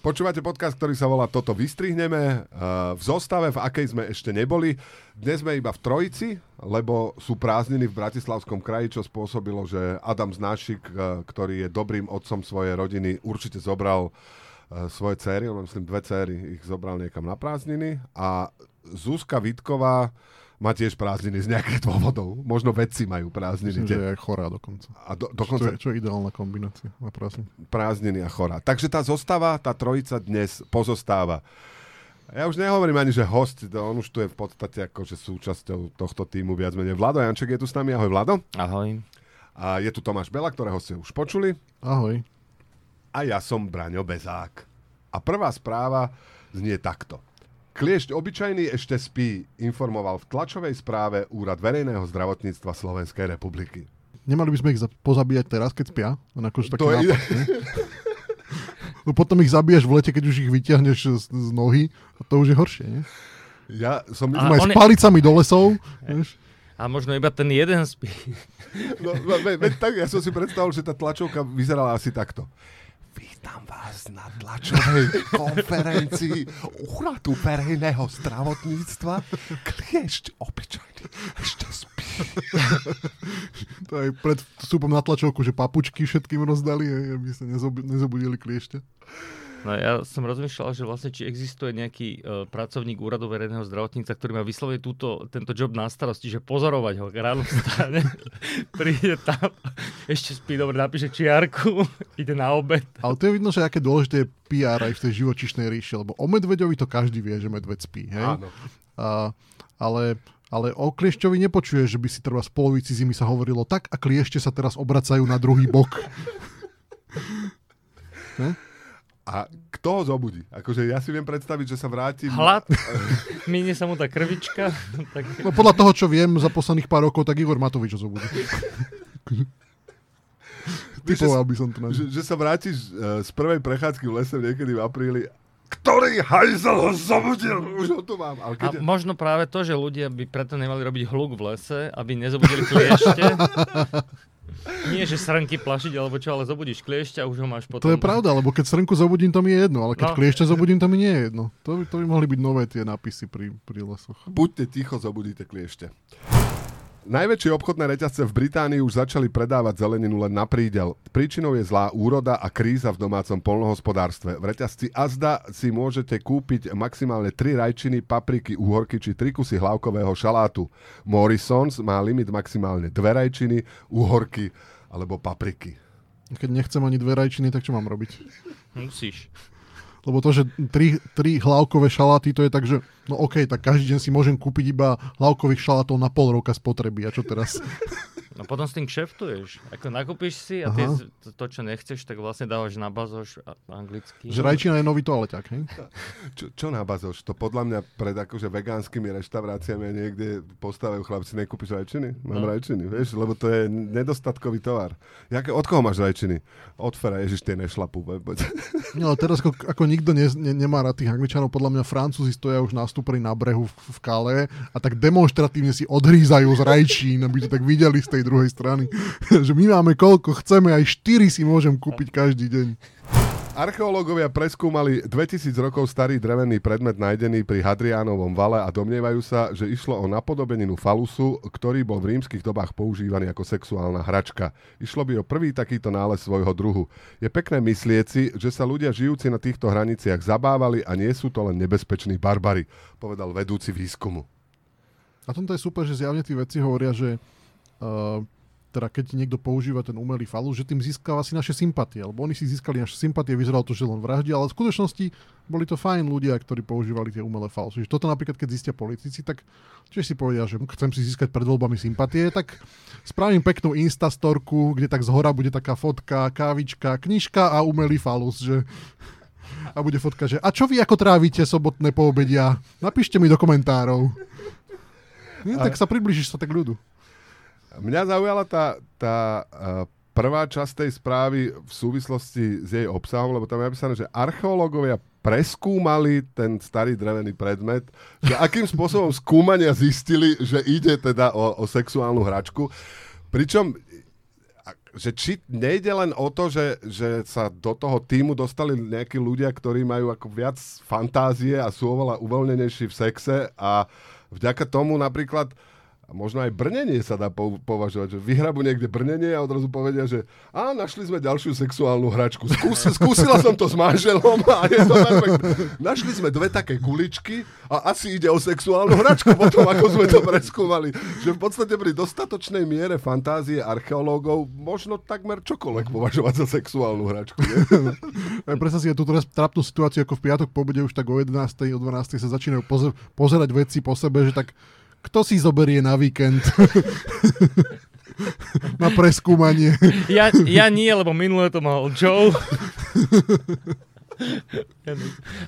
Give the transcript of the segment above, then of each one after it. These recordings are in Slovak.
Počúvate podcast, ktorý sa volá Toto vystrihneme. V zostave, v akej sme ešte neboli. Dnes sme iba v trojici, lebo sú prázdniny v Bratislavskom kraji, čo spôsobilo, že Adam Znášik, ktorý je dobrým otcom svojej rodiny, určite zobral svoje céry, on myslím dve céry, ich zobral niekam na prázdniny. A Zuzka Vitková, má tiež prázdniny z nejakých dôvodov. Možno vedci majú prázdniny. Myslím, že je aj chorá dokonca. A do, dokonca... Čo, je, čo je ideálna kombinácia na prázdniny? Prázdniny a chorá. Takže tá zostáva, tá trojica dnes pozostáva. Ja už nehovorím ani, že host, on už tu je v podstate akože súčasťou tohto týmu viac menej. Vlado Janček je tu s nami. Ahoj Vlado. Ahoj. A je tu Tomáš Bela, ktorého ste už počuli. Ahoj. A ja som Braňo Bezák. A prvá správa znie takto. Kliešť obyčajný ešte spí, informoval v tlačovej správe Úrad verejného zdravotníctva Slovenskej republiky. Nemali by sme ich pozabíjať teraz, keď spia? Akože taký to nápad, je... no potom ich zabiješ v lete, keď už ich vyťahneš z, z nohy a to už je horšie, nie? Ja som... A aj s palicami do lesov. Vieš? A možno iba ten jeden spí. No, ve, ve, tak, ja som si predstavil, že tá tlačovka vyzerala asi takto. Vítam vás na tlačovej konferencii Úradu verejného zdravotníctva. Kliešť obyčajný ešte spí. to aj pred vstupom na tlačovku, že papučky všetkým rozdali, aby sa nezobudili kliešte. No ja som rozmýšľal, že vlastne či existuje nejaký uh, pracovník úradu verejného zdravotníca, ktorý má vyslovene túto, tento job na starosti, že pozorovať ho ráno vstane, príde tam, ešte spí, dobre, napíše čiarku, ide na obed. Ale to je vidno, že aké dôležité je PR aj v tej živočišnej ríši, lebo o medveďovi to každý vie, že medveď spí, hej? Áno. A, ale ale o kliešťovi nepočuje, že by si treba z polovici zimy sa hovorilo tak a kliešte sa teraz obracajú na druhý bok. A kto ho zobudí? Akože ja si viem predstaviť, že sa vráti... Hlad? Minie sa mu tá krvička? tak... No podľa toho, čo viem za posledných pár rokov, tak Igor Matovič ho zobudí. Typoval by som to na že, že sa vrátiš uh, z prvej prechádzky v lese niekedy v apríli ktorý hajzel ho zobudil? Už ho tu mám. Ale keď... A možno práve to, že ľudia by preto nemali robiť hluk v lese, aby nezobudili kliešte. Nie, že srnky plašiť alebo čo, ale zobudíš kliešťa a už ho máš potom. To je pravda, lebo keď srnku zobudím, to mi je jedno, ale keď no. kliešťa zobudím, to mi nie je jedno. To by, to by mohli byť nové tie nápisy pri, pri lesoch. Buďte ticho, zobudíte kliešte. Najväčšie obchodné reťazce v Británii už začali predávať zeleninu len na prídel. Príčinou je zlá úroda a kríza v domácom polnohospodárstve. V reťazci Azda si môžete kúpiť maximálne 3 rajčiny, papriky, úhorky či 3 kusy hlavkového šalátu. Morrisons má limit maximálne 2 rajčiny, úhorky alebo papriky. Keď nechcem ani dve rajčiny, tak čo mám robiť? Musíš. Lebo to, že tri, tri hlavkové šaláty, to je tak, že no OK, tak každý deň si môžem kúpiť iba hlavkových šalátov na pol roka spotreby. A čo teraz? No potom s tým kšeftuješ. Ako nakúpiš si a ty to, to, čo nechceš, tak vlastne dávaš na bazoš anglicky. Že rajčina je nový toaleťak, hej? Čo, čo na bazoš? To podľa mňa pred akože vegánskymi reštauráciami niekde postavajú chlapci, nekúpiš rajčiny? Mám no. rajčiny, vieš? Lebo to je nedostatkový tovar. Jak, od koho máš rajčiny? Od Fera, ježiš, tie nešlapú. No teraz ako, ako nikto ne, ne, nemá rád tých angličanov, podľa mňa Francúzi stoja už nastúpení na brehu v, v Kale a tak demonstratívne si odhrízajú z rajčín, aby to tak videli z tej druhej strany. že my máme koľko chceme, aj 4 si môžem kúpiť každý deň. Archeológovia preskúmali 2000 rokov starý drevený predmet nájdený pri Hadriánovom vale a domnievajú sa, že išlo o napodobeninu falusu, ktorý bol v rímskych dobách používaný ako sexuálna hračka. Išlo by o prvý takýto nález svojho druhu. Je pekné myslieť si, že sa ľudia žijúci na týchto hraniciach zabávali a nie sú to len nebezpeční barbary, povedal vedúci výskumu. A tomto je super, že zjavne tí veci hovoria, že uh, teda keď niekto používa ten umelý falus, že tým získava si naše sympatie, lebo oni si získali naše sympatie, vyzeralo to, že len vraždia, ale v skutočnosti boli to fajn ľudia, ktorí používali tie umelé falusy. Toto napríklad, keď zistia politici, tak tiež si povedia, že chcem si získať pred voľbami sympatie, tak spravím peknú instastorku, kde tak zhora bude taká fotka, kávička, knižka a umelý falus, že a bude fotka, že a čo vy ako trávite sobotné poobedia? Napíšte mi do komentárov. Nie, tak sa približíš sa tak ľudu. Mňa zaujala tá, tá prvá časť tej správy v súvislosti s jej obsahom, lebo tam je napísané, že archeológovia preskúmali ten starý drevený predmet, že akým spôsobom skúmania zistili, že ide teda o, o sexuálnu hračku. Pričom že či nejde len o to, že, že sa do toho týmu dostali nejakí ľudia, ktorí majú ako viac fantázie a sú oveľa uvoľnenejší v sexe a vďaka tomu napríklad a možno aj brnenie sa dá po- považovať, že vyhrabu niekde brnenie a odrazu povedia, že a našli sme ďalšiu sexuálnu hračku. Skús, skúsila som to s manželom a je to. Našli sme dve také kuličky a asi ide o sexuálnu hračku potom, ako sme to preskúmali. Že v podstate pri dostatočnej miere fantázie archeológov možno takmer čokoľvek považovať za sexuálnu hračku. Predstav si ja tú teraz trapnú situáciu, ako v piatok po už tak o 11. o 12. sa začínajú poze- pozerať veci po sebe, že tak kto si zoberie na víkend na preskúmanie. Ja, ja nie, lebo minulé to mal Joe.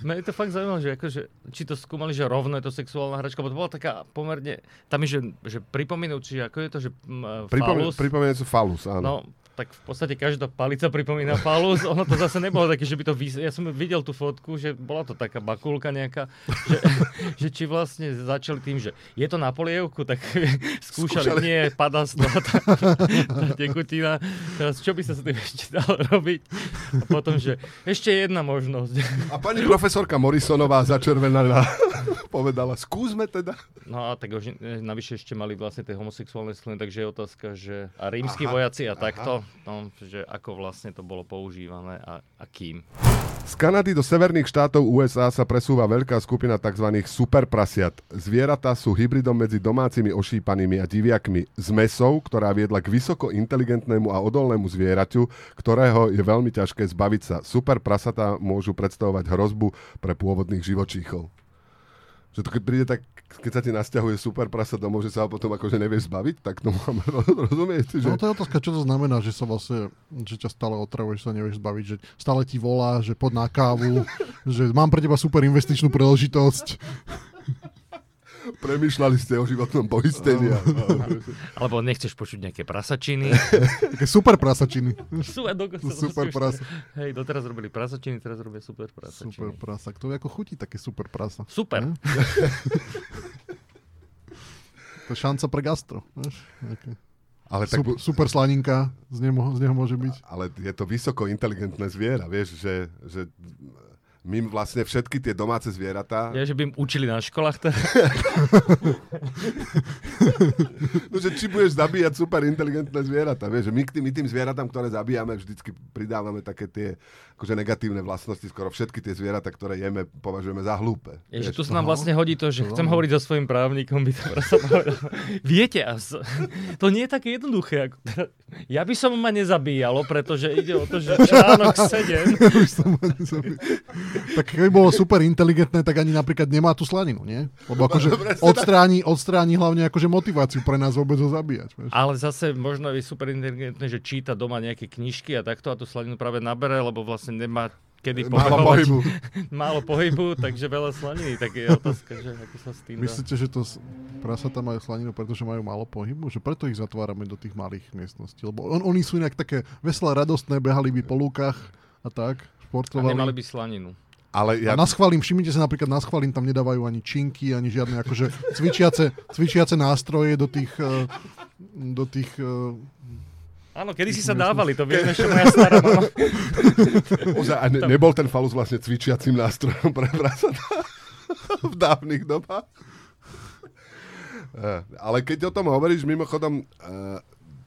No je to fakt zaujímavé, že akože, či to skúmali, že rovno je to sexuálna hračka, bo to bola taká pomerne, tam je, že, že pripomenúci, ako je to, že m, falus, pripomínajúcu falus, áno. no, tak v podstate každá palica pripomína falus. Ono to zase nebolo také, že by to... Vys- ja som videl tú fotku, že bola to taká bakulka nejaká, že, že či vlastne začali tým, že je to na polievku, tak skúšali, Skúšali. nie, padá z toho tá, tá tekutina. Teraz čo by sa s tým ešte dalo robiť? A potom, že ešte jedna možnosť. A pani profesorka Morrisonová začervenaná povedala, skúsme teda. No a tak už e, navyše ešte mali vlastne tie homosexuálne sklony, takže je otázka, že a rímsky vojaci a aha. takto, no, že ako vlastne to bolo používané a, a kým. Z Kanady do severných štátov USA sa presúva veľká skupina tzv. superprasiat. Zvieratá sú hybridom medzi domácimi ošípanými a diviakmi z mesou, ktorá viedla k vysoko inteligentnému a odolnému zvieraťu, ktorého je veľmi ťažké zbaviť sa. Superprasatá môžu predstavovať hrozbu pre pôvodných živočíchov. Že to keď príde tak, keď sa ti nasťahuje super prasa domov, že sa ho potom akože nevieš zbaviť, tak to máme rozumieť, že... No to je otázka, čo to znamená, že sa vlastne, že ťa stále otravuje, že sa nevieš zbaviť, že stále ti volá, že pod na kávu, že mám pre teba super investičnú príležitosť. Premýšľali ste o životnom poistení. Alebo nechceš počuť nejaké prasačiny. Také super prasačiny. A dokonca Super prasa. Hej, doteraz robili prasačiny, teraz robia super prasačiny. Super prasa. To je ako chutí také super prasa. Super. Ne? To je šanca pre gastro. Vieš? Také. Ale tak, Super, super slaninka z neho, z neho môže byť. ale je to vysoko inteligentné zviera, vieš, že, že my vlastne všetky tie domáce zvieratá, Ja, že by im učili na školách. To... no, že či budeš zabíjať super inteligentné zvieratá, vieš, že my, tým, my tým zvieratám, ktoré zabíjame, vždycky pridávame také tie akože negatívne vlastnosti, skoro všetky tie zvieratá, ktoré jeme, považujeme za hlúpe. Je, že vieš. tu sa nám no. vlastne hodí to, že To chcem hovoriť so svojím právnikom, by to. Viete, to nie je také jednoduché. Ako ja by som ma nezabíjalo, pretože ide o to, že článok 7 Už som zabil. Tak keby bolo super inteligentné, tak ani napríklad nemá tú slaninu, nie? Lebo akože odstráni, odstráni hlavne akože motiváciu pre nás vôbec ho zabíjať. Vieš? Ale zase možno je super inteligentné, že číta doma nejaké knižky a takto a tú slaninu práve nabere, lebo vlastne nemá kedy Málo pobehovať. pohybu. Málo pohybu, takže veľa slaniny. Tak je otázka, že ako sa s tým dá. Myslíte, že to prasatá majú slaninu, pretože majú málo pohybu? Že preto ich zatvárame do tých malých miestností? Lebo on, oni sú inak také veselé, radostné, behali by po lúkach a tak, A športovali. nemali by slaninu. Ale Ja... A na schválim, všimnite sa napríklad na schválim, tam nedávajú ani činky, ani žiadne akože cvičiace, cvičiace nástroje do tých, eh, do tých eh, Áno, kedy si sa dávali, to vieme, že moja stará mama. a ne, nebol ten falus vlastne cvičiacím nástrojom pre prasatá v dávnych dobách? Eh, Ale keď o tom hovoríš, mimochodom,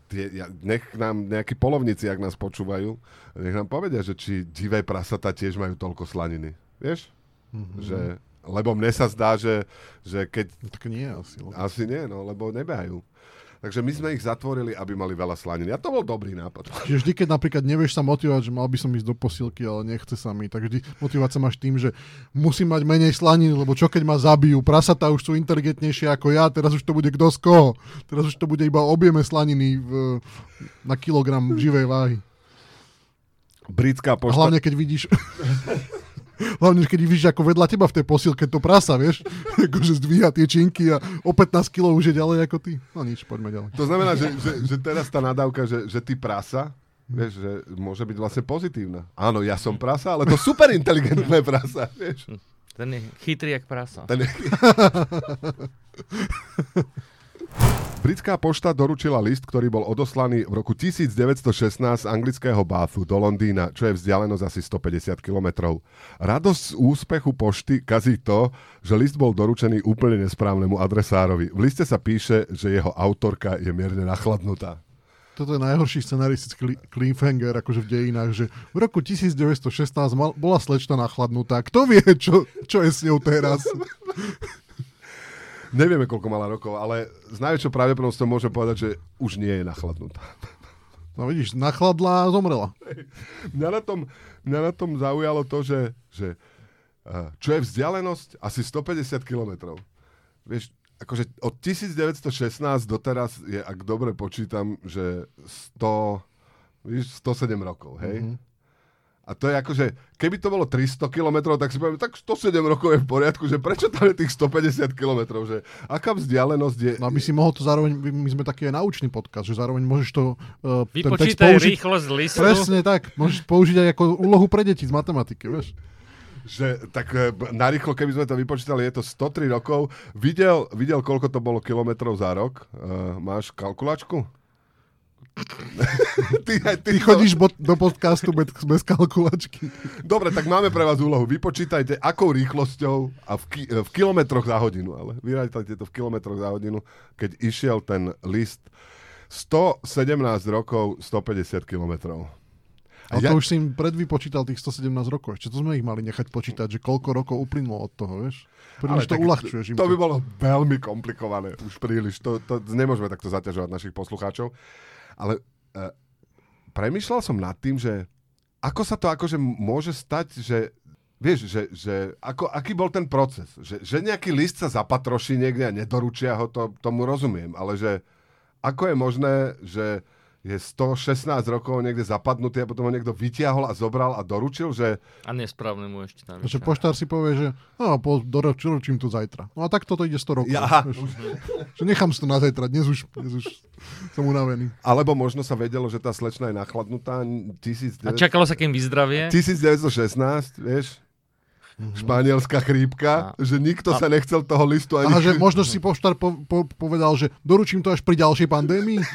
tie, ja, nech nám nejakí polovníci, ak nás počúvajú, nech nám povedia, že či divé prasatá tiež majú toľko slaniny. Vieš? Mhm. Že, lebo mne sa zdá, že, že keď... no, tak nie asi. Lebo... Asi nie, no, lebo nebehajú. Takže my sme ich zatvorili, aby mali veľa slaniny. A to bol dobrý nápad. Čiže vždy, keď napríklad nevieš sa motivovať, že mal by som ísť do posilky, ale nechce sa mi, tak vždy motivovať sa máš tým, že musím mať menej slaniny, lebo čo keď ma zabijú? Prasatá už sú inteligentnejšie ako ja, teraz už to bude kto z koho. Teraz už to bude iba objeme slaniny v, na kilogram živej váhy. Britská A pošta... hlavne keď vidíš... Hlavne, keď vidíš, ako vedľa teba v tej posilke to prasa, vieš? akože zdvíha tie činky a o 15 kg už je ďalej ako ty. No nič, poďme ďalej. To znamená, že, že, že teraz tá nadávka, že, že ty prasa, vieš, že môže byť vlastne pozitívna. Áno, ja som prasa, ale to super inteligentné prasa, vieš. Ten je chytrý jak prasa. Ten je... Britská pošta doručila list, ktorý bol odoslaný v roku 1916 z anglického Bathu do Londýna, čo je vzdialenosť asi 150 kilometrov. Radosť z úspechu pošty kazí to, že list bol doručený úplne nesprávnemu adresárovi. V liste sa píše, že jeho autorka je mierne nachladnutá. Toto je najhorší scenaristický cliffhanger akože v dejinách, že v roku 1916 mal, bola slečna nachladnutá. Kto vie, čo, čo je s ňou teraz? Nevieme, koľko mala rokov, ale s najväčšou pravdepodobnosťou môžem povedať, že už nie je nachladnutá. No vidíš, nachladla a zomrela. Mňa na tom, mňa na tom zaujalo to, že, že uh, čo je vzdialenosť? Asi 150 kilometrov. Vieš, akože od 1916 doteraz je, ak dobre počítam, že 100, víš, 107 rokov, hej? Mm-hmm. A to je akože, keby to bolo 300 km, tak si poviem, tak 107 rokov je v poriadku, že prečo tam je tých 150 km, že aká vzdialenosť je... No aby si mohol to zároveň, my sme taký aj naučný podcast, že zároveň môžeš to... Uh, Vypočítaj použiť, rýchlosť listu. Presne tak, môžeš použiť aj ako úlohu pre deti z matematiky, vieš že tak e, narýchlo, keby sme to vypočítali, je to 103 rokov. Videl, videl koľko to bolo kilometrov za rok? Uh, máš kalkulačku? ty, ty, ty chodíš bo, do podcastu bez, bez kalkulačky. Dobre, tak máme pre vás úlohu. Vypočítajte, akou rýchlosťou a v, ki, v kilometroch za hodinu, ale vyrátajte to v kilometroch za hodinu, keď išiel ten list 117 rokov, 150 kilometrov. A ja... to už si im predvypočítal tých 117 rokov. Ešte to sme ich mali nechať počítať, že koľko rokov uplynulo od toho, vieš? Príliš to uľahčuješ. To, to by bolo veľmi komplikované, už príliš. To, to nemôžeme takto zaťažovať našich poslucháčov. Ale uh, premyšľal som nad tým, že ako sa to akože môže stať, že vieš, že, že ako, aký bol ten proces? Že, že nejaký list sa zapatroší niekde a nedoručia ho, to, tomu rozumiem, ale že ako je možné, že je 116 rokov niekde zapadnutý a potom ho niekto vytiahol a zobral a doručil, že... A nesprávne mu ešte navyše. Že poštár si povie, že no, po, doručím to zajtra. No a tak toto ide 100 rokov. Ja. že nechám si to na zajtra, dnes už, dnes už som unavený. Alebo možno sa vedelo, že tá slečna je nachladnutá. 19... A čakalo sa, kým vyzdravie? 1916, vieš? Mm-hmm. španielská chrípka, a. že nikto a. sa nechcel toho listu ani... A že možno si poštár po, po, povedal, že doručím to až pri ďalšej pandémii?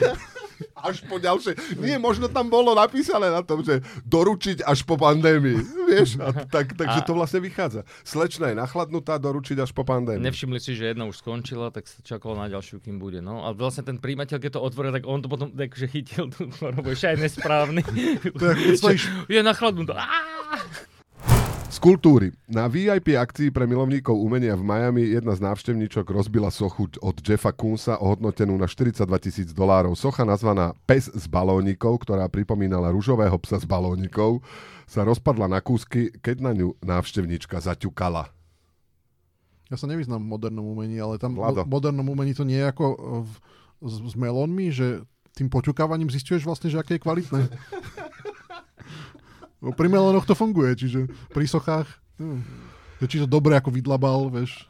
až po ďalšie. Nie, možno tam bolo napísané na tom, že doručiť až po pandémii. Vieš, a tak, takže a... to vlastne vychádza. Slečna je nachladnutá, doručiť až po pandémii. Nevšimli si, že jedna už skončila, tak sa čakalo na ďalšiu, kým bude. No. A vlastne ten príjimateľ, keď to otvoril, tak on to potom takže chytil tú chorobu, ešte aj nesprávny. to je, je nachladnutá z kultúry. Na VIP akcii pre milovníkov umenia v Miami jedna z návštevníčok rozbila sochu od Jeffa Kunsa ohodnotenú na 42 tisíc dolárov. Socha nazvaná Pes z balónikov, ktorá pripomínala ružového psa z balónikov, sa rozpadla na kúsky, keď na ňu návštevníčka zaťukala. Ja sa nevyznám v modernom umení, ale tam v modernom umení to nie je ako v, s, s melónmi, že tým poťukávaním zistuješ vlastne, že aké je kvalitné. No, pri melónoch to funguje, čiže pri sochách... Hm. Či to dobre ako vydlabal, vieš?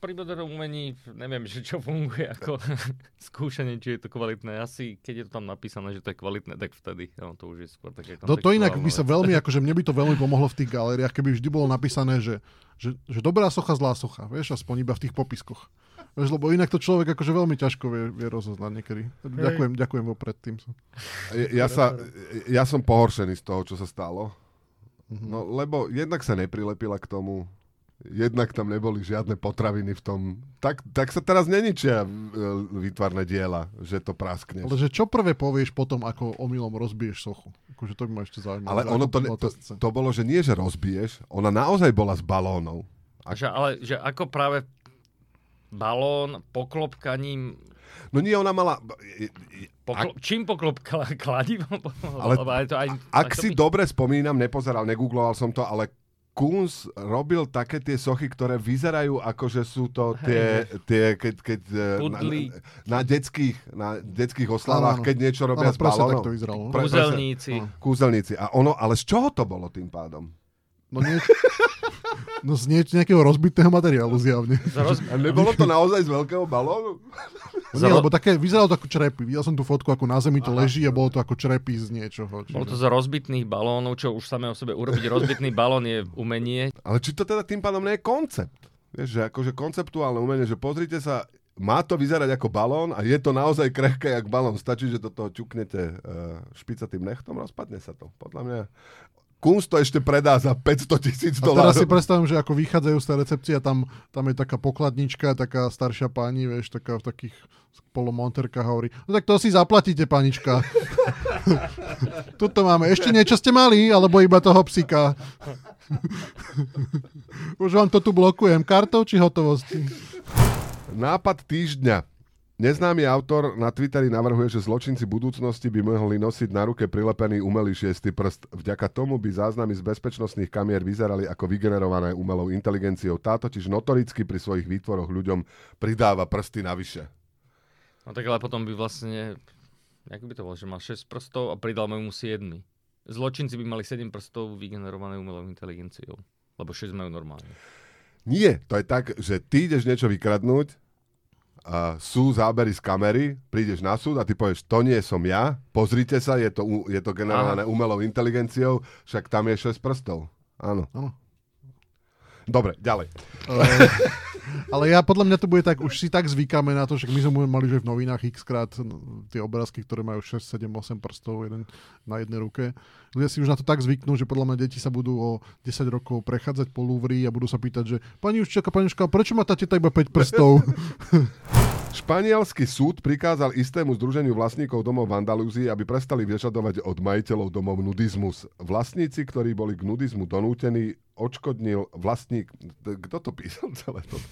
Pri modernom umení neviem, že čo funguje ako skúšanie, či je to kvalitné. Asi keď je to tam napísané, že to je kvalitné, tak vtedy. No, to už je skôr také no, to inak by sa veľmi, akože mne by to veľmi pomohlo v tých galériách, keby vždy bolo napísané, že, že, že dobrá socha, zlá socha, vieš, aspoň iba v tých popiskoch. Vieš, lebo inak to človek akože veľmi ťažko vie, vie rozoznať niekedy. Ďakujem, ďakujem vopred tým. Ja, sa, ja som pohoršený z toho, čo sa stalo. Mhm. No, lebo jednak sa neprilepila k tomu, jednak tam neboli žiadne potraviny v tom. Tak, tak sa teraz neničia e, výtvarné diela, že to praskne. Ale že čo prvé povieš potom, ako omylom rozbiješ sochu? Akože to by ma ešte zaujímalo. Ale ono to, to, to bolo, že nie, že rozbiješ, ona naozaj bola s balónou. A... Že, ale že ako práve balón poklopkaním No nie, ona mala... Poklo- ak... Čím poklopkala? Kladivom? Ale, to aj, ak aj si by... dobre spomínam, nepozeral, negoogloval som to, ale Kunz robil také tie sochy, ktoré vyzerajú ako, že sú to tie, tie keď, keď e, na, na, detských, na detských oslavách, keď niečo robia s balónom. to vyzeralo. Kúzelníci. Kúzelníci. A ono, ale z čoho to bolo tým pádom? No nie, no z nie, nejakého rozbitého materiálu zjavne. Roz... A nebolo to naozaj z veľkého balónu? Nie, lebo také, vyzeralo to ako črepy. Videl som tú fotku, ako na zemi to Aha. leží a bolo to ako črepy z niečoho. Čiže... Bolo to z rozbitných balónov, čo už samé o sebe urobiť rozbitný balón je umenie. Ale či to teda tým pádom nie je koncept? Vieš, že akože konceptuálne umenie, že pozrite sa, má to vyzerať ako balón a je to naozaj krehké jak balón. Stačí, že do toho ťuknete uh, špicatým nechtom, rozpadne sa to. Podľa mňa Kunst to ešte predá za 500 tisíc dolárov. teraz si predstavím, že ako vychádzajú z tej recepcie a tam, tam je taká pokladnička, taká staršia pani, vieš, taká v takých polomonterkách hovorí, no tak to si zaplatíte, panička. Tuto máme. Ešte niečo ste mali, alebo iba toho psika? Už vám to tu blokujem. Kartou či hotovosti? Nápad týždňa. Neznámy autor na Twitteri navrhuje, že zločinci budúcnosti by mohli nosiť na ruke prilepený umelý šiestý prst. Vďaka tomu by záznamy z bezpečnostných kamier vyzerali ako vygenerované umelou inteligenciou. Tá totiž notoricky pri svojich výtvoroch ľuďom pridáva prsty navyše. No tak ale potom by vlastne, ako by to bolo, že mal 6 prstov a pridal mu 7. Zločinci by mali 7 prstov vygenerované umelou inteligenciou. Lebo 6 majú normálne. Nie, to je tak, že ty ideš niečo vykradnúť, uh, sú zábery z kamery, prídeš na súd a ty povieš, to nie som ja, pozrite sa, je to, je to generované Aha. umelou inteligenciou, však tam je 6 prstov. Áno. Áno. Dobre, ďalej. Uh, ale ja podľa mňa to bude tak, už si tak zvykáme na to, že my sme mali, že v novinách x krát tie obrázky, ktoré majú 6, 7, 8 prstov jeden na jednej ruke. Ľudia si už na to tak zvyknú, že podľa mňa deti sa budú o 10 rokov prechádzať po Louvre a budú sa pýtať, že pani Učiteľka, pani Učiteľka, prečo má tá teta iba 5 prstov? Španielský súd prikázal istému združeniu vlastníkov domov v Andalúzii, aby prestali vyžadovať od majiteľov domov nudizmus. Vlastníci, ktorí boli k nudizmu donútení, odškodnil vlastník... Kto to písal celé toto?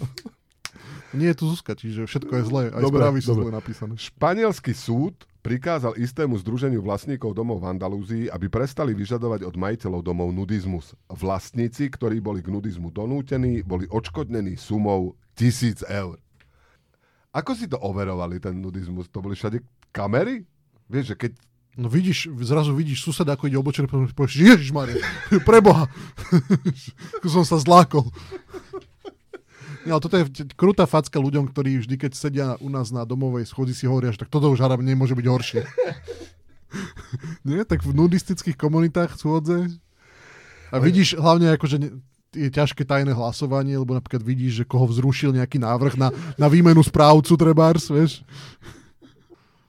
Nie je tu Zuzka, čiže všetko je zlé. Aj dobre, správy sú zle napísané. Španielský súd prikázal istému združeniu vlastníkov domov v Andalúzii, aby prestali vyžadovať od majiteľov domov nudizmus. Vlastníci, ktorí boli k nudizmu donútení, boli odškodnení sumou tisíc eur. Ako si to overovali, ten nudizmus? To boli všade kamery? Vieš, že keď... No vidíš, zrazu vidíš suseda, ako ide obočený, povieš, Ježišmarja, preboha, som sa zlákol. Ja, ale toto je krutá facka ľuďom, ktorí vždy, keď sedia u nás na domovej schodzi, si hovoria, že tak toto už harab nemôže byť horšie. Nie? Tak v nudistických komunitách schôdze. A vidíš hlavne ako, že je ťažké tajné hlasovanie, lebo napríklad vidíš, že koho vzrušil nejaký návrh na, na výmenu správcu trebárs, vieš.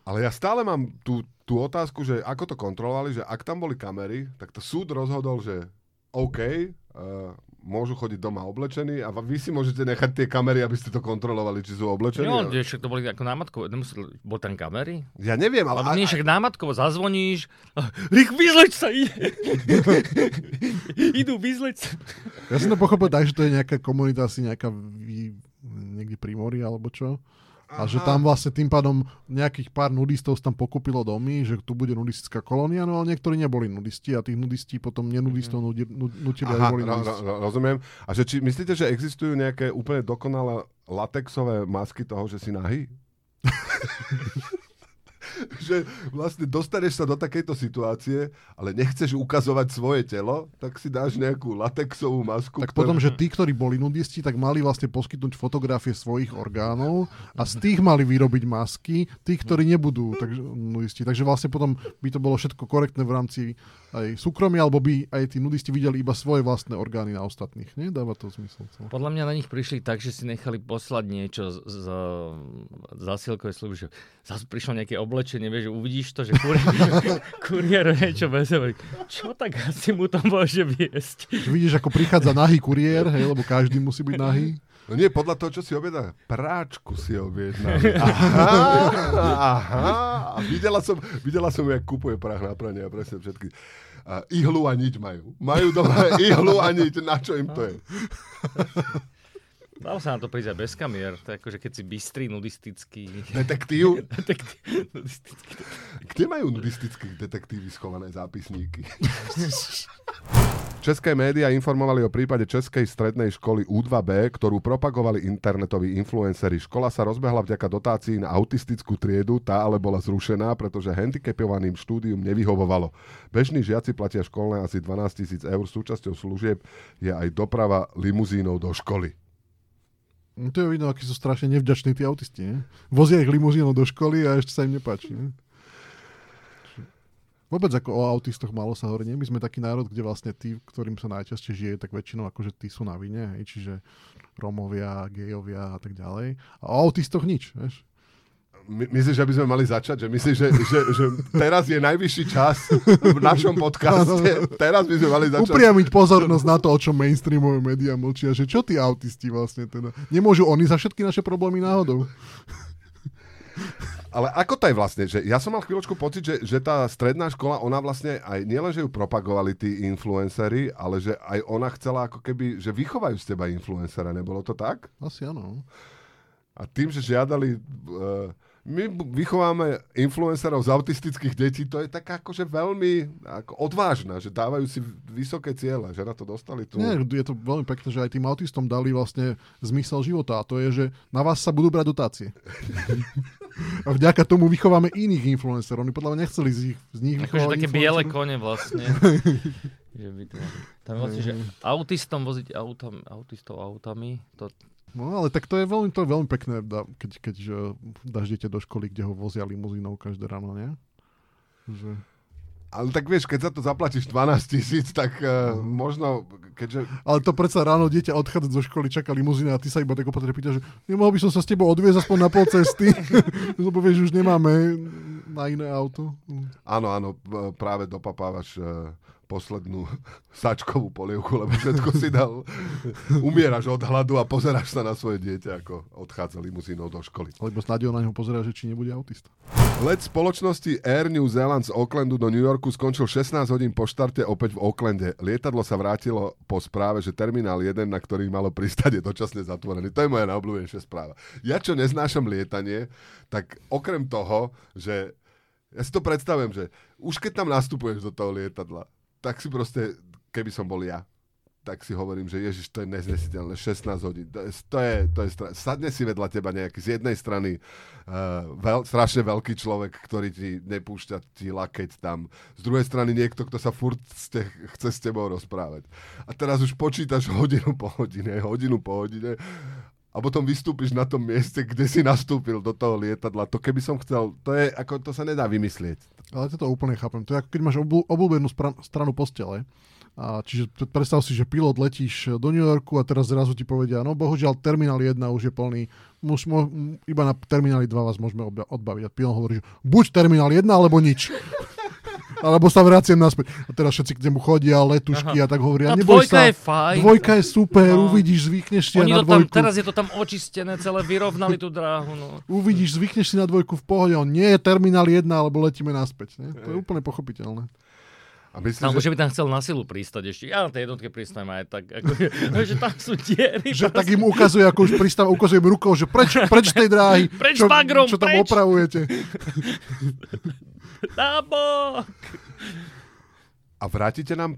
Ale ja stále mám tú, tú otázku, že ako to kontrolovali, že ak tam boli kamery, tak to súd rozhodol, že OK, uh, môžu chodiť doma oblečení a vy si môžete nechať tie kamery, aby ste to kontrolovali, či sú oblečení. No, ale... však to boli ako námatkovo, nemuseli, bol tam kamery? Ja neviem, ale... Ale nie, však námatkovo zazvoníš, rých, vyzleč sa. Idú, vyzleč sa. Ja som to pochopil tak, že to je nejaká komunita, asi nejaká vy, niekde pri mori, alebo čo? A že tam vlastne tým pádom nejakých pár nudistov tam pokúpilo domy, že tu bude nudistická kolónia, no ale niektorí neboli nudisti a tých nudistí potom nenudistov mhm. nutili, aby boli. Ro, ro, rozumiem. A že či, myslíte, že existujú nejaké úplne dokonalé latexové masky toho, že si nahý? že vlastne dostaneš sa do takejto situácie, ale nechceš ukazovať svoje telo, tak si dáš nejakú latexovú masku. Tak ktorá... potom, že tí, ktorí boli nudisti, tak mali vlastne poskytnúť fotografie svojich orgánov a z tých mali vyrobiť masky, tí, ktorí nebudú tak, nudisti. Takže vlastne potom by to bolo všetko korektné v rámci aj súkromia, alebo by aj tí nudisti videli iba svoje vlastné orgány na ostatných. Nie? Dáva to zmysel. Celé. Podľa mňa na nich prišli tak, že si nechali poslať niečo z, z zásielkovej služby, zase prišlo nejaké oblečenie, vieš, že uvidíš to, že kuriér, kuriér niečo bez Čo tak asi mu to môže viesť? Vidíš, ako prichádza nahý kuriér, hej, lebo každý musí byť nahý. No nie, podľa toho, čo si objedná. Práčku si objedná. Aha, aha. A videla som, videla som, jak kupuje prach na pranie a presne všetky. A ihlu a niť majú. Majú doma ihlu a niť. Na čo im to je? Dalo sa na to prísť aj bez kamier. To je akože keď si bystrý, nudistický. Detektív? Detektív nudistický. Kde majú nudistickí detektívy schované zápisníky? České médiá informovali o prípade Českej strednej školy U2B, ktorú propagovali internetoví influenceri. Škola sa rozbehla vďaka dotácií na autistickú triedu, tá ale bola zrušená, pretože handicapovaným štúdium nevyhovovalo. Bežní žiaci platia školné asi 12 tisíc eur. Súčasťou služieb je aj doprava limuzínou do školy. No to je vidno, akí sú strašne nevďační tí autisti. Nie? Vozia ich limuzínou do školy a ešte sa im nepáči. Nie? Vôbec ako o autistoch malo sa hovorí. My sme taký národ, kde vlastne tí, ktorým sa najčastejšie žije, tak väčšinou akože tí sú na vine, hej? čiže Rómovia, gejovia a tak ďalej. A o autistoch nič, vieš. My, myslíš, že by sme mali začať? Že myslíš, že, že, že teraz je najvyšší čas v našom podcaste? Teraz by sme mali začať. Upriamiť pozornosť na to, o čom mainstreamové médiá mlčia, že čo tí autisti vlastne teda. Nemôžu oni za všetky naše problémy náhodou. Ale ako to je vlastne? Že ja som mal chvíľočku pocit, že, že tá stredná škola, ona vlastne aj nielen, že ju propagovali tí influencery, ale že aj ona chcela ako keby, že vychovajú z teba influencera. Nebolo to tak? Asi áno. A tým, že žiadali... Uh, my vychováme influencerov z autistických detí, to je taká akože veľmi ako odvážna, že dávajú si vysoké ciele, že na to dostali tu. Nie, je to veľmi pekné, že aj tým autistom dali vlastne zmysel života a to je, že na vás sa budú brať dotácie. a vďaka tomu vychováme iných influencerov. Oni podľa mňa nechceli z, nich, z nich Akože také biele kone vlastne. že by to, tam vlastne, že autistom voziť autom, autistov autami, to, No ale tak to je veľmi, to je veľmi pekné, keď, keď dáš dieťa do školy, kde ho vozia limuzínou každé ráno, nie? Že... Ale tak vieš, keď za to zaplatíš 12 tisíc, tak uh, možno, keďže... Ale to predsa ráno dieťa odchádza zo školy, čaká limuzína a ty sa iba tak opatrne pýta, že nemohol by som sa s tebou odviezť aspoň na pol cesty, lebo vieš, už nemáme na iné auto. Áno, áno, práve dopapávaš uh, poslednú sačkovú polievku, lebo všetko si dal. Umieraš od hladu a pozeráš sa na svoje dieťa, ako odchádza limuzínou do školy. Lebo snad na ňo pozerá, že či nebude autista. Let spoločnosti Air New Zealand z Aucklandu do New Yorku skončil 16 hodín po štarte opäť v Aucklande. Lietadlo sa vrátilo po správe, že terminál 1, na ktorý malo pristať, je dočasne zatvorený. To je moja najobľúbenejšia správa. Ja čo neznášam lietanie, tak okrem toho, že ja si to predstavujem, že už keď tam nastupuješ do toho lietadla, tak si proste, keby som bol ja, tak si hovorím, že Ježiš, to je neznesiteľné, 16 hodín. To je, to je, to je stra... Sadne si vedľa teba nejaký z jednej strany uh, veľ, strašne veľký človek, ktorý ti nepúšťa ti lakeť tam. Z druhej strany niekto, kto sa furt ste, chce s tebou rozprávať. A teraz už počítaš hodinu po hodine, hodinu po hodine a potom vystúpiš na tom mieste, kde si nastúpil do toho lietadla. To keby som chcel, to je, ako to sa nedá vymyslieť. Ale to úplne chápem. To je ako keď máš obľúbenú spra- stranu postele a čiže predstav si, že pilot letíš do New Yorku a teraz zrazu ti povedia, no bohužiaľ terminál 1 už je plný, Muž, mo, iba na termináli 2 vás môžeme odbaviť. A pilot hovorí, že buď terminál 1 alebo nič. Alebo sa vraciam naspäť. A teraz všetci k nemu chodia, letušky Aha. a tak hovoria. A dvojka sa, je fajn. Dvojka je super, no. uvidíš, zvykneš si na dvojku. Tam, teraz je to tam očistené, celé vyrovnali tú dráhu. No. Uvidíš, zvykneš si na dvojku v pohode. On nie je terminál 1, alebo letíme naspäť. Ne? To je úplne pochopiteľné. A myslím, tam, že... by tam chcel na silu pristať ešte. Ja na tej jednotke pristanem aj tak, ako, že tam sú diery. Že tak im ukazuje, ako už pristáva, ukazujem rukou, že preč, preč tej dráhy. Preč čo, bagrom, čo tam preč. opravujete. Na bok. A vrátite nám,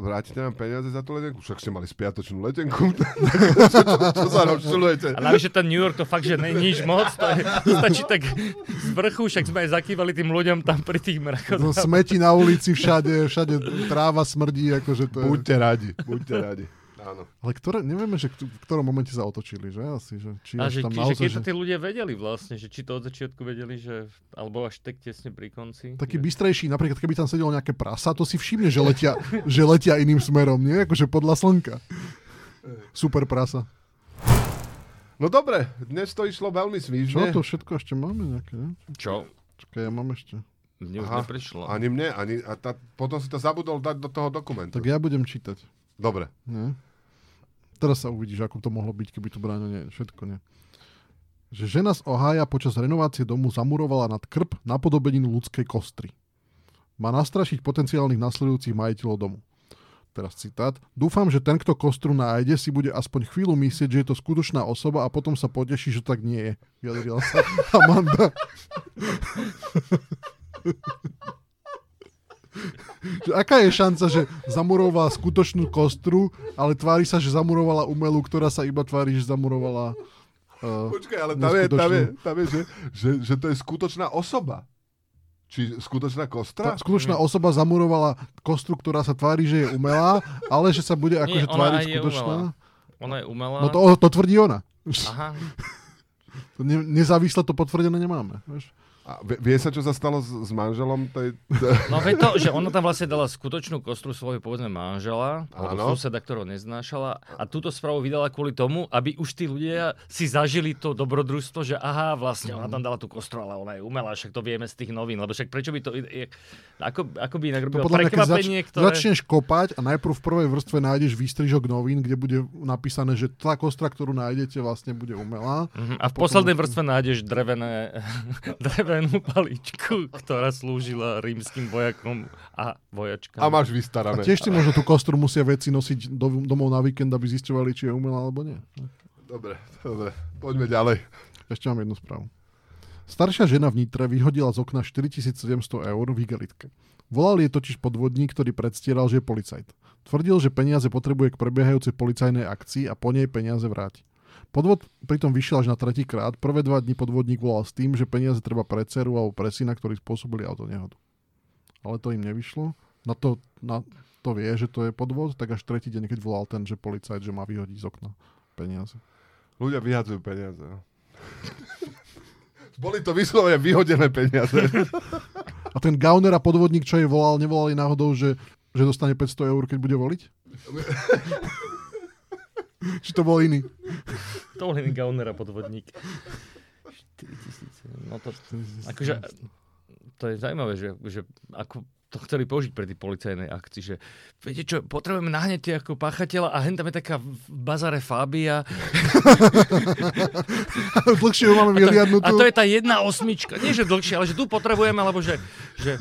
vrátite nám peniaze za tú letenku? Však ste mali spiatočnú letenku. čo, čo, čo sa rozčulujete? A navyše ten New York to fakt, že nie nič moc. To, je, stačí tak z vrchu, však sme aj zakývali tým ľuďom tam pri tých mrakoch. No, smeti na ulici všade, všade tráva smrdí. Akože to je... Buďte radi, buďte radi. Áno. Ale ktoré, nevieme, že v ktorom momente sa otočili, že asi, že či a že, tam naozaj, že keď to tí ľudia vedeli vlastne, že či to od začiatku vedeli, že, alebo až tak tesne pri konci. Taký že... bystrejší, napríklad keby tam sedelo nejaké prasa, to si všimne, že letia, že letia iným smerom, nie? Akože podľa slnka. Super prasa. No dobre, dnes to išlo veľmi svížne. Čo to všetko ešte máme nejaké, ne? Čo? Čakaj, ja mám ešte. Mne už Aha, neprišlo. Ani mne, ani, a tá, potom si to zabudol dať do toho dokumentu. Tak ja budem čítať. Dobre. Nie? Teraz sa uvidíš, ako to mohlo byť, keby tu bráňo nie, všetko nie. Že žena z Ohája počas renovácie domu zamurovala nad krb na podobeninu ľudskej kostry. Má nastrašiť potenciálnych nasledujúcich majiteľov domu. Teraz citát. Dúfam, že ten, kto kostru nájde, si bude aspoň chvíľu myslieť, že je to skutočná osoba a potom sa poteší, že tak nie je. Vyjadrila sa Amanda. Aká je šanca, že zamurovala skutočnú kostru, ale tvári sa, že zamurovala umelú, ktorá sa iba tvári, že zamurovala uh, Počkaj, ale tam je, tam je, tam je že, že, že to je skutočná osoba. Či skutočná kostra? Tá skutočná osoba zamurovala kostru, ktorá sa tvári, že je umelá, ale že sa bude akože tváriť skutočná. Je ona je umelá. No to, to tvrdí ona. Aha. Ne, nezávisle to potvrdené nemáme. Vieš? A vie, vie sa, čo sa stalo s, s manželom? Tej... No veď to, že ona tam vlastne dala skutočnú kostru svojho povedzme manžela, alebo suseda, ktorého neznášala a túto správu vydala kvôli tomu, aby už tí ľudia si zažili to dobrodružstvo, že aha, vlastne ona tam dala tú kostru, ale ona je umelá, však to vieme z tých novín, lebo však prečo by to... Je, ako, ako by inak robilo keď zač- prekvapenie, ktoré... začneš kopať a najprv v prvej vrstve nájdeš výstrižok novín, kde bude napísané, že tá kostra, ktorú nájdete, vlastne bude umelá. Mhm, A v potom- poslednej vrstve nájdeš drevené, drevenú paličku, ktorá slúžila rímským vojakom a vojačkám. A máš A vystarané. tiež si možno tú kostru musia veci nosiť do, domov na víkend, aby zisťovali, či je umelá alebo nie. Dobre, dobre. Poďme ďalej. Ešte mám jednu správu. Staršia žena v Nitre vyhodila z okna 4700 eur v igelitke. Volal je totiž podvodník, ktorý predstieral, že je policajt. Tvrdil, že peniaze potrebuje k prebiehajúcej policajnej akcii a po nej peniaze vráti. Podvod pritom vyšiel až na tretí krát. Prvé dva dni podvodník volal s tým, že peniaze treba pre dceru alebo pre syna, ktorí spôsobili autonehodu. Ale to im nevyšlo. Na to, na to vie, že to je podvod, tak až tretí deň, keď volal ten, že policajt, že má vyhodiť z okna peniaze. Ľudia vyhadzujú peniaze. Boli to vyslovene vyhodené peniaze. A ten Gauner a podvodník, čo jej volal, nevolali náhodou, že, že dostane 500 eur, keď bude voliť? Či to bol iný? To bol iný Gauner a podvodník. 4000, no to, akože, to je zaujímavé, že, že ako to chceli použiť pre tí policajnej akcii, že viete čo, potrebujeme nahneť tie ako páchateľa a hen tam je taká bazare Fábia Dlhšie ho máme vyliadnutú. a to je tá jedna osmička. Nie, že dlhšie, ale že tu potrebujeme, lebo že, že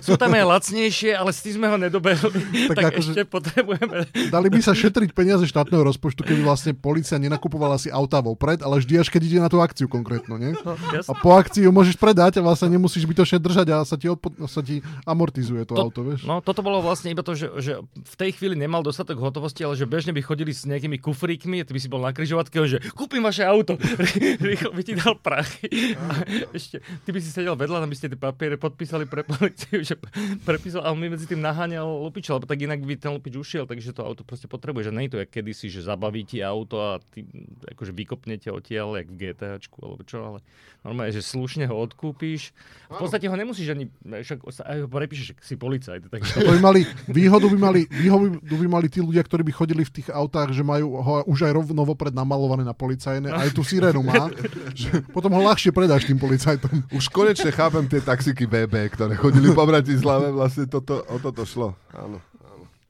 sú tam aj lacnejšie, ale s tým sme ho nedobehli, Tak tak, akože- ešte potrebujeme. Dali by sa šetriť peniaze štátneho rozpočtu, keby vlastne policia nenakupovala si autá vopred, ale vždy až keď ide na tú akciu konkrétnu, nie? No, A po akcii ju môžeš predať a vlastne nemusíš bytočne držať a sa ti, odpo- sa ti amortizuje to, To- auto, vieš? No toto bolo vlastne iba to, že, že v tej chvíli nemal dostatok hotovosti, ale že bežne by chodili s nejakými kufríkmi, ty by si bol na kryžovatke, že kúpim vaše auto, rýchlo by ti dal prachy. A ešte, ty by si sedel vedľa, aby ste tie papiere podpísali pre policiu, že prepísal, ale my medzi tým naháňal lupič, lebo tak inak by ten lupič ušiel, takže to auto proste potrebuje, že nie je to jak kedysi, že zabaví ti auto a ty akože vykopnete odtiaľ, jak v GTAčku, alebo čo, ale normálne, že slušne ho odkúpíš. V podstate ho nemusíš ani, však aj ho prepíšeš, že si policajt, takže To by mali, výhodu by mali, výhodu by mali tí ľudia, ktorí by chodili v tých autách, že majú ho už aj rovno vopred namalované na policajné, aj tú sirénu má, že potom ho ľahšie predáš tým policajtom. Už konečne chápem tie taxiky BB, ktoré chodili po Bratislave, vlastne toto, o toto šlo. Áno.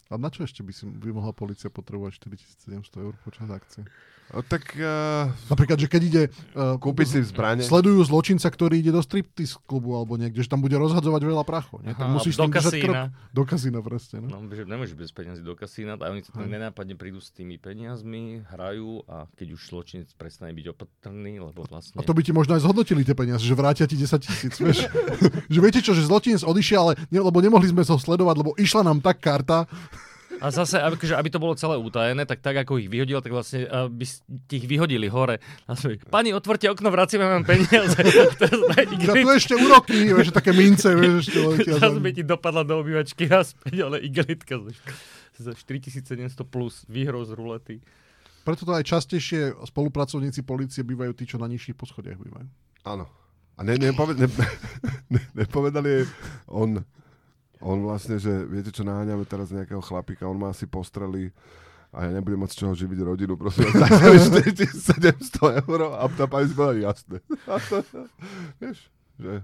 A na čo ešte by, si, by mohla policia potrebovať 4700 eur počas akcie? No, tak uh, Napríklad, že keď ide... Uh, kúpiť si zbranie. Sledujú zločinca, ktorý ide do striptease klubu alebo niekde, že tam bude rozhadzovať veľa prachu. Nie? Tak Aha, musíš do kasína. krok. Do kasína, presne. No. No, že nemôžeš bez peniazy do kasína a oni sa tam nenápadne prídu s tými peniazmi, hrajú a keď už zločinec prestane byť opatrný, lebo vlastne... A to by ti možno aj zhodnotili tie peniaze, že vrátia ti 10 tisíc, vieš. že viete čo, že zločinec odišiel, ale ne, lebo nemohli sme ho sledovať, lebo išla nám tak karta. A zase, akože, aby to bolo celé utajené, tak tak, ako ich vyhodil, tak vlastne by s- ti ich vyhodili hore. Pani, otvorte okno, vraciame vám peniaze. Za tu ešte úroky, vieš, že také mince, vieš, ešte letia. za Teraz by ti dopadla do obývačky a späť, ale igelitka za, za 4700 plus výhrou z rulety. Preto to aj častejšie spolupracovníci policie bývajú tí, čo na nižších poschodiach bývajú. Áno. A ne, nepoved, ne, on, on vlastne, že viete čo, naháňame teraz nejakého chlapika, on má asi postrely a ja nebudem mať z čoho živiť rodinu, prosím vás, dajte mi 4700 eur a tá pani si povedala, jasné. A to, vieš, že...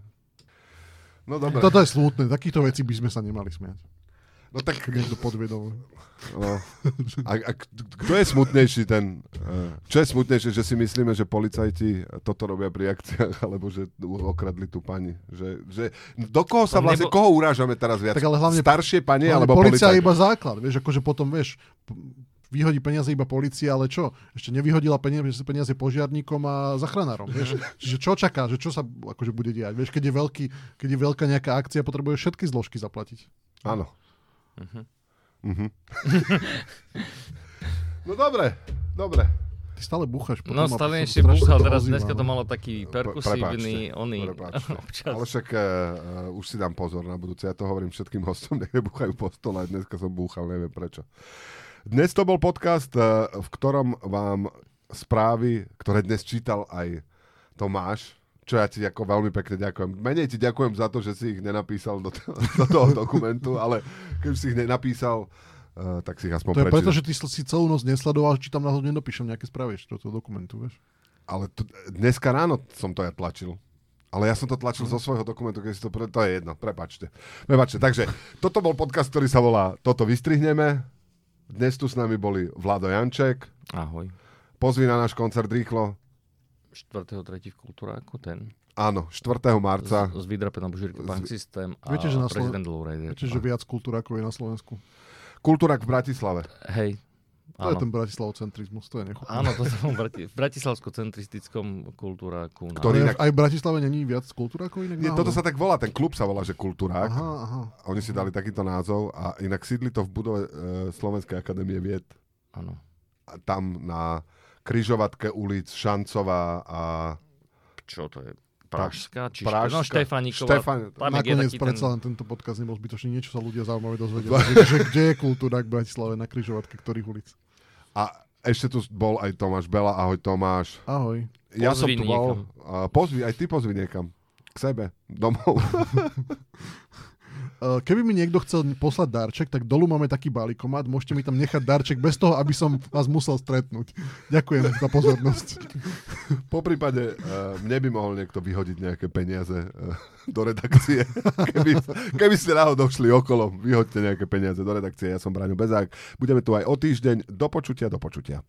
No dobre, Toto je smutné, takýchto vecí by sme sa nemali smiať. No tak, niekto podviedol. no. A, a kto je smutnejší ten, eh, čo je smutnejšie, že si myslíme, že policajti toto robia pri akciách, alebo že okradli tú pani, že, že do koho sa vlastne, nebo- koho urážame teraz viac? Tak ale hlavne- Staršie pani, Ale alebo policia je policajti? iba základ, vieš, akože potom, vieš, vyhodí peniaze iba policia, ale čo? Ešte nevyhodila peniaze, peniaze požiarníkom a zachranárom, vieš? Čiže čo čaká, že čo sa akože bude diať? Vieš, keď je, veľký, keď je veľká nejaká akcia, potrebuje všetky zložky zaplatiť. Áno. Mhm. Mhm. no dobre, dobre. Ty stále búchaš. No stále ešte búchal, to teraz ozýva, dneska to no. malo taký perkusívny, oný, Prepáčte. občas. Ale však uh, už si dám pozor na budúce. Ja to hovorím všetkým hostom, nech nebúchajú po stole. Aj dneska som búchal, neviem prečo. Dnes to bol podcast, uh, v ktorom vám správy, ktoré dnes čítal aj Tomáš, Čo ja ti ako veľmi pekne ďakujem. Menej ti ďakujem za to, že si ich nenapísal do, to, do toho dokumentu, ale keď si ich nenapísal, uh, tak si ich aspoň To je prečítal. preto, že ty si celú noc nesledoval, či tam náhodou nenapíšem nejaké správy do toho dokumentu, vieš. Ale to, dneska ráno som to ja tlačil. Ale ja som to tlačil zo svojho dokumentu, keď si to... Pre... To je jedno, prepačte. Prepačte. Takže toto bol podcast, ktorý sa volá Toto vystrihneme. Dnes tu s nami boli Vlado Janček. Ahoj. Pozvi na náš koncert rýchlo. 4.3. v Kultúráku, ten. Áno, 4. marca. S, s vydrapenou Bužírkou Bank Z- System a Viete, že na Slo- prezident Lowrider. Viete, že viac kultúrakov je na Slovensku. Kultúrak v Bratislave. Hej. To je Áno. ten bratislavocentrizmus, to je nechutné. Áno, to som v, Brati- v bratislavsko-centristickom kultúráku. Ktorý- inak- aj v Bratislave není viac kultúrakov inak? Nie, toto sa tak volá, ten klub sa volá, že Kultúrák. Aha, aha. A Oni si dali takýto názov a inak sídli to v budove e, Slovenskej akadémie vied. Áno. Tam na kryžovatke ulic Šancová a Čo to je? Pražská? Či Pražská. No, Štefánikova. Štefan... Nakoniec predsa ten... len tento podcast nebol zbytočný. Niečo sa ľudia zaujímavé dozvedeli. že, že kde je kultúra v Bratislave na kryžovatke ktorých ulic. A ešte tu bol aj Tomáš Bela. Ahoj Tomáš. Ahoj. Ja som Pozvi tu bol. niekam. A pozvi, aj ty pozvi niekam. K sebe. Domov. Uh, Keby mi niekto chcel poslať darček, tak dolu máme taký balíkomat. Môžete mi tam nechať darček bez toho, aby som vás musel stretnúť. Ďakujem za pozornosť. po prípade uh, mne by mohol niekto vyhodiť nejaké peniaze uh, do redakcie. keby, keby ste náhodou šli okolo, vyhoďte nejaké peniaze do redakcie. Ja som Braňo Bezák. Budeme tu aj o týždeň. Do počutia, do počutia.